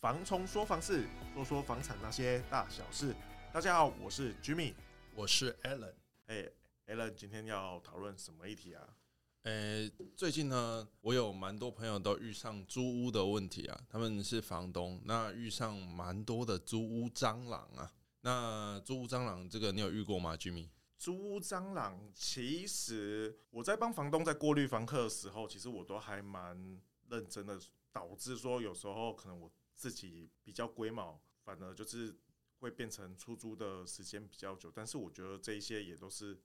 房冲说房事，说说房产那些大小事。大家好，我是 Jimmy，我是 Alan。哎、hey，Alan，今天要讨论什么议题啊？呃、欸，最近呢，我有蛮多朋友都遇上租屋的问题啊，他们是房东，那遇上蛮多的租屋蟑螂啊。那租屋蟑螂这个你有遇过吗，Jimmy？租屋蟑螂，其实我在帮房东在过滤房客的时候，其实我都还蛮认真的，导致说有时候可能我自己比较龟毛，反而就是会变成出租的时间比较久。但是我觉得这一些也都是。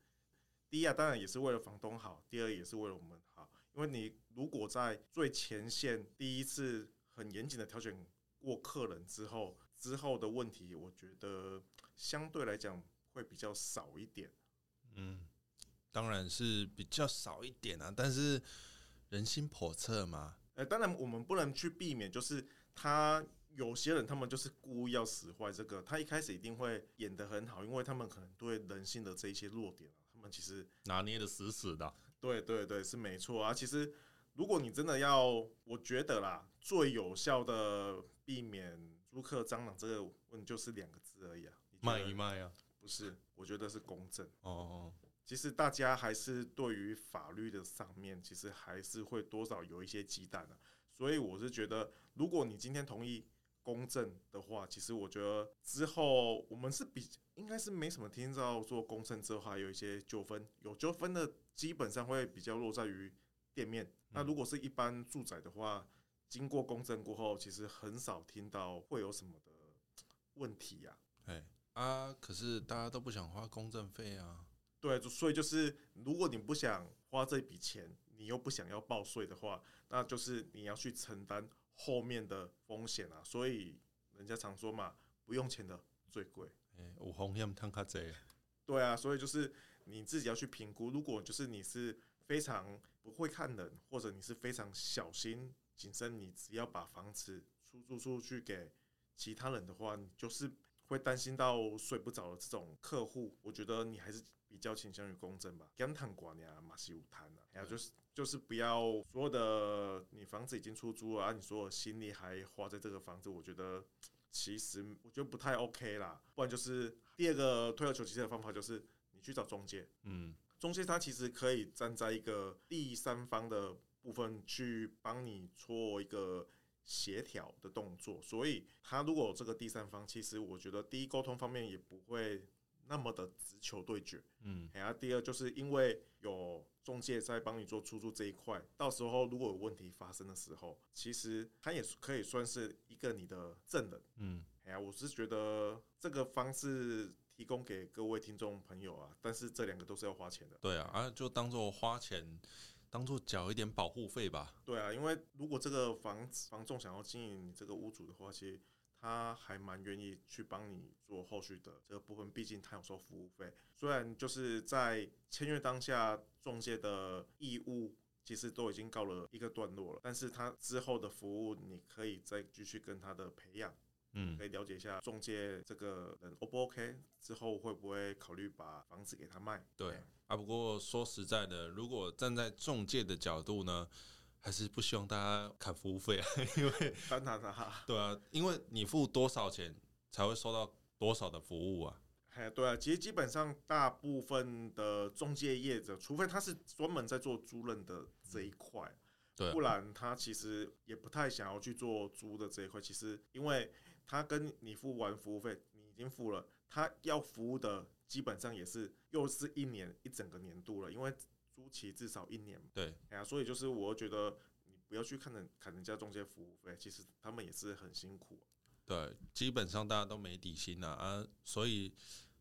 第一啊，当然也是为了房东好；第二，也是为了我们好。因为你如果在最前线第一次很严谨的挑选过客人之后，之后的问题，我觉得相对来讲会比较少一点。嗯，当然是比较少一点啊，但是人心叵测嘛。呃，当然我们不能去避免，就是他有些人他们就是故意要使坏这个，他一开始一定会演得很好，因为他们可能对人性的这一些弱点啊。他们其实拿捏的死死的，对对对，是没错啊。其实，如果你真的要，我觉得啦，最有效的避免租客蟑螂这个问题，就是两个字而已啊，卖一卖啊？不是，我觉得是公正。哦哦，其实大家还是对于法律的上面，其实还是会多少有一些忌惮的。所以我是觉得，如果你今天同意。公证的话，其实我觉得之后我们是比应该是没什么听到做公证之后还有一些纠纷，有纠纷的基本上会比较落在于店面。那如果是一般住宅的话，经过公证过后，其实很少听到会有什么的问题呀。哎啊，可是大家都不想花公证费啊。对，所以就是如果你不想花这笔钱，你又不想要报税的话，那就是你要去承担。后面的风险啊，所以人家常说嘛，不用钱的最贵。哎，有风险贪卡济。对啊，所以就是你自己要去评估。如果就是你是非常不会看人，或者你是非常小心谨慎，你只要把房子出租出去给其他人的话，你就是。会担心到睡不着的这种客户，我觉得你还是比较倾向于公正吧。讲谈管呀，马西有谈啊，还有就是就是不要所有的你房子已经出租了，啊，你所有心力还花在这个房子，我觉得其实我觉得不太 OK 啦。不然就是第二个退而求其次的方法，就是你去找中介。嗯，中介他其实可以站在一个第三方的部分去帮你做一个。协调的动作，所以他如果有这个第三方，其实我觉得第一沟通方面也不会那么的直球对决，嗯，然后第二就是因为有中介在帮你做出租这一块，到时候如果有问题发生的时候，其实他也可以算是一个你的证人，嗯，哎呀，我是觉得这个方式提供给各位听众朋友啊，但是这两个都是要花钱的，对啊，啊，就当做花钱。当做缴一点保护费吧。对啊，因为如果这个房子房仲想要经营你这个屋主的话，其实他还蛮愿意去帮你做后续的这个部分，毕竟他有收服务费。虽然就是在签约当下，中介的义务其实都已经告了一个段落了，但是他之后的服务，你可以再继续跟他的培养。嗯，可以了解一下中介这个人 O 不 OK，之后会不会考虑把房子给他卖？对啊，不过说实在的，如果站在中介的角度呢，还是不希望大家砍服务费啊，因为当然了，对啊，因为你付多少钱才会收到多少的服务啊。哎，对啊，其实基本上大部分的中介业者，除非他是专门在做租赁的这一块。对，不然他其实也不太想要去做租的这一块。其实，因为他跟你付完服务费，你已经付了，他要服务的基本上也是又是一年一整个年度了，因为租期至少一年嘛。对，哎呀，所以就是我觉得你不要去看人砍人家中介服务费，其实他们也是很辛苦。对，基本上大家都没底薪啊，啊，所以。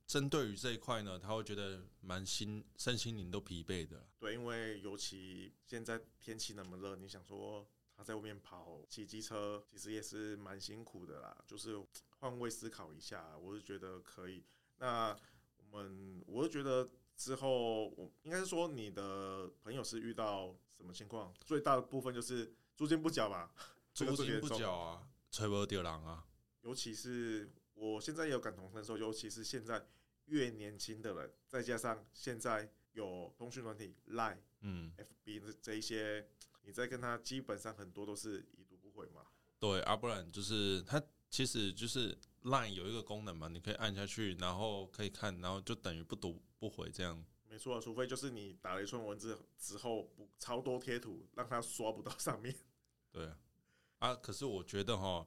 针对于这一块呢，他会觉得蛮心身心灵都疲惫的。对，因为尤其现在天气那么热，你想说他在外面跑骑机车，其实也是蛮辛苦的啦。就是换位思考一下，我是觉得可以。那我们，我是觉得之后，我应该是说你的朋友是遇到什么情况？最大的部分就是租金不缴吧？租金不缴啊，吹不掉狼啊。尤其是。我现在也有感同身受，尤其是现在越年轻的人，再加上现在有通讯软体 Line、嗯，FB 这一些，你在跟他基本上很多都是已读不回嘛。对啊，不然就是他其实就是 Line 有一个功能嘛，你可以按下去，然后可以看，然后就等于不读不回这样。没错，除非就是你打了一串文字之后补超多贴图，让它刷不到上面。对啊，啊，可是我觉得哈，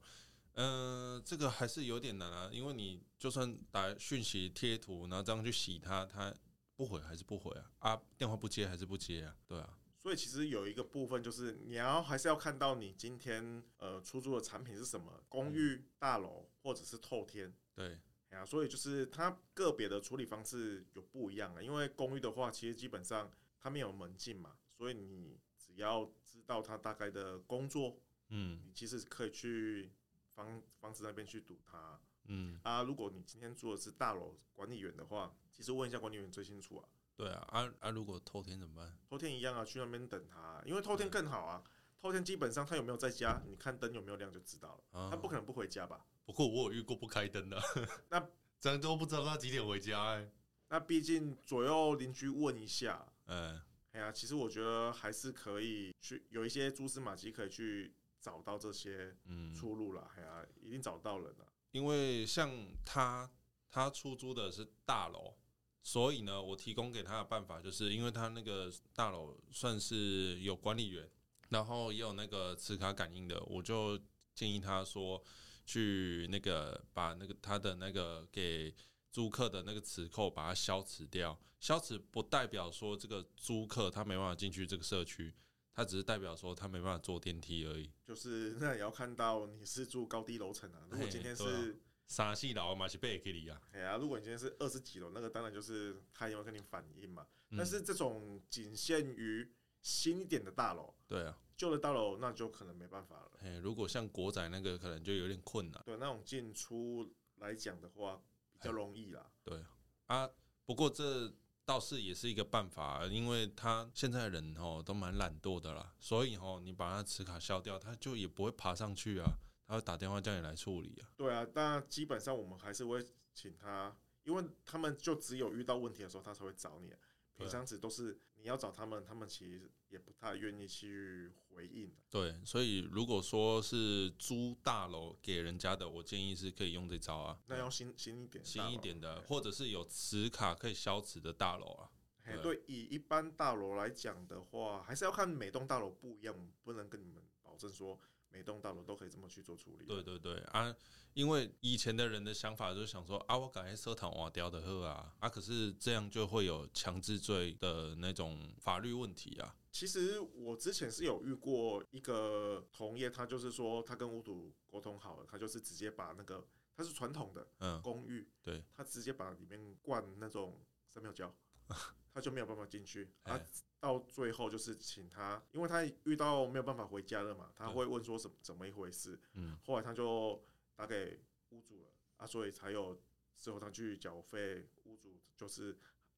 嗯、呃，这个还是有点难啊，因为你就算打讯息贴图，然后这样去洗它，它不回还是不回啊，啊，电话不接还是不接啊，对啊。所以其实有一个部分就是你要还是要看到你今天呃出租的产品是什么，公寓大楼或者是透天。对，啊，所以就是它个别的处理方式有不一样啊。因为公寓的话，其实基本上它没有门禁嘛，所以你只要知道它大概的工作，嗯，你其实可以去房房子那边去堵它，嗯啊，如果你今天住的是大楼管理员的话，其实问一下管理员最清楚啊。对啊，啊啊！如果透天怎么办？透天一样啊，去那边等他，啊，因为透天更好啊。透天基本上他有没有在家，你看灯有没有亮就知道了。啊、他不可能不回家吧？不过我有遇过不开灯的，那 这样都不知道他几点回家哎，欸。那毕竟左右邻居问一下，嗯，哎呀，其实我觉得还是可以去有一些蛛丝马迹可以去找到这些出路了。哎呀，一定找到人了。因为像他，他出租的是大楼。所以呢，我提供给他的办法就是，因为他那个大楼算是有管理员，然后也有那个磁卡感应的，我就建议他说，去那个把那个他的那个给租客的那个磁扣把它消磁掉。消磁不代表说这个租客他没办法进去这个社区，他只是代表说他没办法坐电梯而已。就是那也要看到你是住高低楼层啊，如果今天是。三四楼嘛是被给你啊，哎呀，如果你今天是二十几楼，那个当然就是他有跟你反映嘛。但是这种仅限于新一点的大楼，对啊，旧的大楼那就可能没办法了。哎，如果像国仔那个，可能就有点困难。对，那种进出来讲的话，比较容易啦。对啊，不过这倒是也是一个办法，因为他现在人哦都蛮懒惰的啦，所以哦你把他磁卡消掉，他就也不会爬上去啊。他会打电话叫你来处理啊？对啊，但基本上我们还是会请他，因为他们就只有遇到问题的时候，他才会找你。平常时都是你要找他们，他们其实也不太愿意去回应。对，所以如果说是租大楼给人家的，我建议是可以用这招啊。那要新新一点，新一点的，或者是有磁卡可以消磁的大楼啊。对，对，以一般大楼来讲的话，还是要看每栋大楼不一样，不能跟你们保证说。每栋大楼都可以这么去做处理。对对对啊，因为以前的人的想法就是想说啊，我赶快收堂瓦雕的喝啊啊，可是这样就会有强制罪的那种法律问题啊。其实我之前是有遇过一个同业，他就是说他跟屋主沟通好了，他就是直接把那个他是传统的嗯公寓，嗯、对，他直接把里面灌那种三秒胶，他就没有办法进去啊。到最后就是请他，因为他遇到没有办法回家了嘛，他会问说怎么怎么一回事。嗯，后来他就打给屋主了啊，所以才有之后他去缴费，屋主就是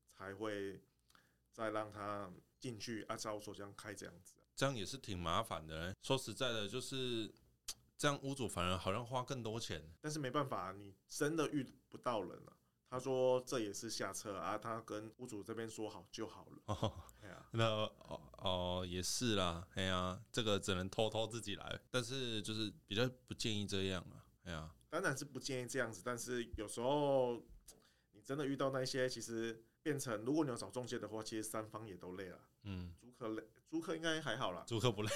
才会再让他进去按照说这样开这样子。这样也是挺麻烦的。说实在的，就是这样屋主反而好像花更多钱，但是没办法，你真的遇不到人了。他说这也是下策啊，他跟屋主这边说好就好了。哦，那哦哦也是啦，哎呀，这个只能偷偷自己来，但是就是比较不建议这样啊，哎呀，当然是不建议这样子，但是有时候你真的遇到那些，其实变成如果你要找中介的话，其实三方也都累了。嗯，租客累，租客应该还好啦，租客不累，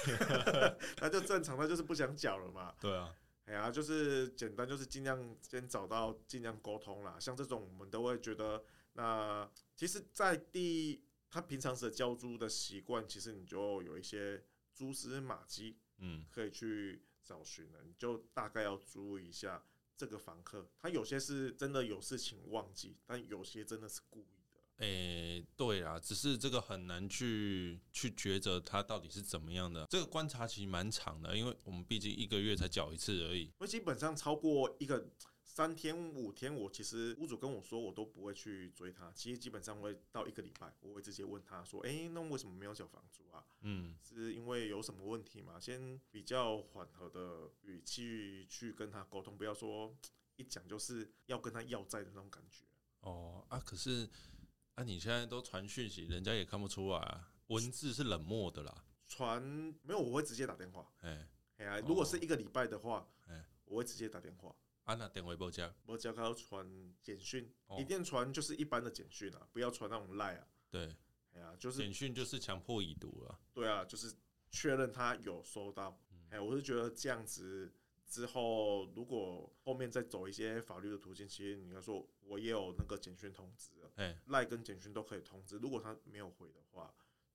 那就正常，他就是不想缴了嘛。对啊。哎呀，就是简单，就是尽量先找到，尽量沟通啦。像这种，我们都会觉得，那其实，在第他平常时的交租的习惯，其实你就有一些蛛丝马迹，嗯，可以去找寻了。你就大概要注意一下这个房客，他有些是真的有事情忘记，但有些真的是故意。诶、欸，对啊，只是这个很难去去抉择它到底是怎么样的。这个观察期蛮长的，因为我们毕竟一个月才缴一次而已。我基本上超过一个三天五天，我其实屋主跟我说，我都不会去追他。其实基本上会到一个礼拜，我会直接问他说：“诶、欸，那为什么没有缴房租啊？嗯，是因为有什么问题吗？”先比较缓和的语气去跟他沟通，不要说一讲就是要跟他要债的那种感觉。哦啊，可是。那、啊、你现在都传讯息，人家也看不出来啊。文字是冷漠的啦，传没有，我会直接打电话。哎，哎呀，如果是一个礼拜的话，哎、哦，我会直接打电话。啊，那电话不接，我只要传简讯，哦、一定传就是一般的简讯啊，不要传那种赖啊。对，哎呀，就是简讯就是强迫已读了。对啊，就是确认他有收到。哎、嗯，我是觉得这样子之后，如果后面再走一些法律的途径，其实你要说我也有那个简讯通知赖跟简讯都可以通知。如果他没有回的话。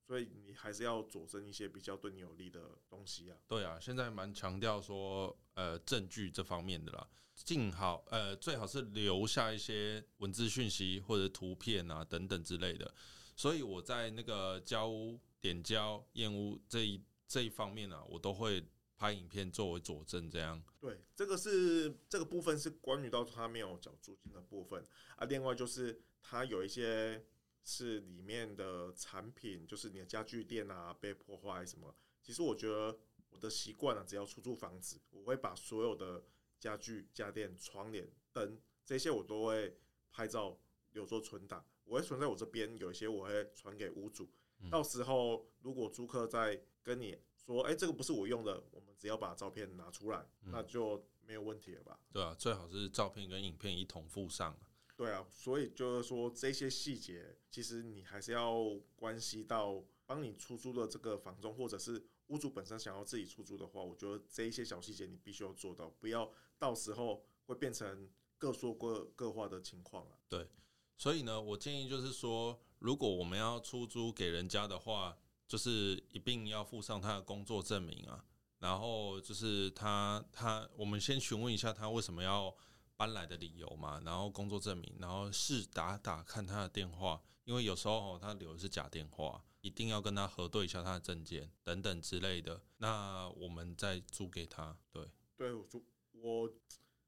所以你还是要佐证一些比较对你有利的东西啊。对啊，现在蛮强调说，呃，证据这方面的啦，尽好，呃，最好是留下一些文字讯息或者图片啊等等之类的。所以我在那个交屋、点交、验屋这一这一方面呢、啊，我都会拍影片作为佐证。这样。对，这个是这个部分是关于到他没有缴租金的部分啊。另外就是他有一些。是里面的产品，就是你的家具店啊被破坏什么？其实我觉得我的习惯啊，只要出租房子，我会把所有的家具、家电、窗帘、灯这些我都会拍照留作存档。我会存在我这边，有一些我会传给屋主。到时候如果租客在跟你说，哎，这个不是我用的，我们只要把照片拿出来，那就没有问题了吧？对啊，最好是照片跟影片一同附上。对啊，所以就是说这些细节，其实你还是要关系到帮你出租的这个房东，或者是屋主本身想要自己出租的话，我觉得这一些小细节你必须要做到，不要到时候会变成各说各各话的情况了。对，所以呢，我建议就是说，如果我们要出租给人家的话，就是一定要附上他的工作证明啊，然后就是他他，我们先询问一下他为什么要。搬来的理由嘛，然后工作证明，然后试打打看他的电话，因为有时候他留的是假电话，一定要跟他核对一下他的证件等等之类的。那我们再租给他。对，对，我我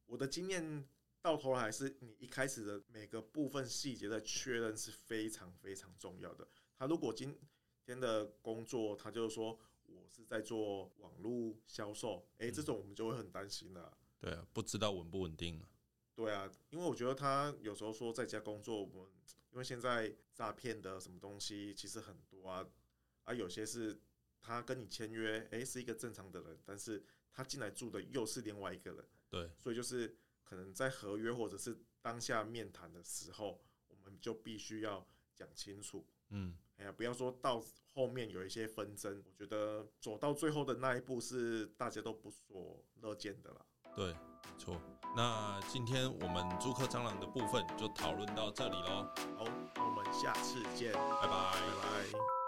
我的经验到头来还是你一开始的每个部分细节的确认是非常非常重要的。他如果今天的工作，他就是说我是在做网络销售，诶，这种我们就会很担心了。对啊，不知道稳不稳定啊。对啊，因为我觉得他有时候说在家工作，我们因为现在诈骗的什么东西其实很多啊，啊有些是他跟你签约，诶，是一个正常的人，但是他进来住的又是另外一个人，对，所以就是可能在合约或者是当下面谈的时候，我们就必须要讲清楚，嗯，哎呀，不要说到后面有一些纷争，我觉得走到最后的那一步是大家都不所乐见的啦。对，没错。那今天我们租客蟑螂的部分就讨论到这里喽。好，我们下次见，拜拜，拜拜。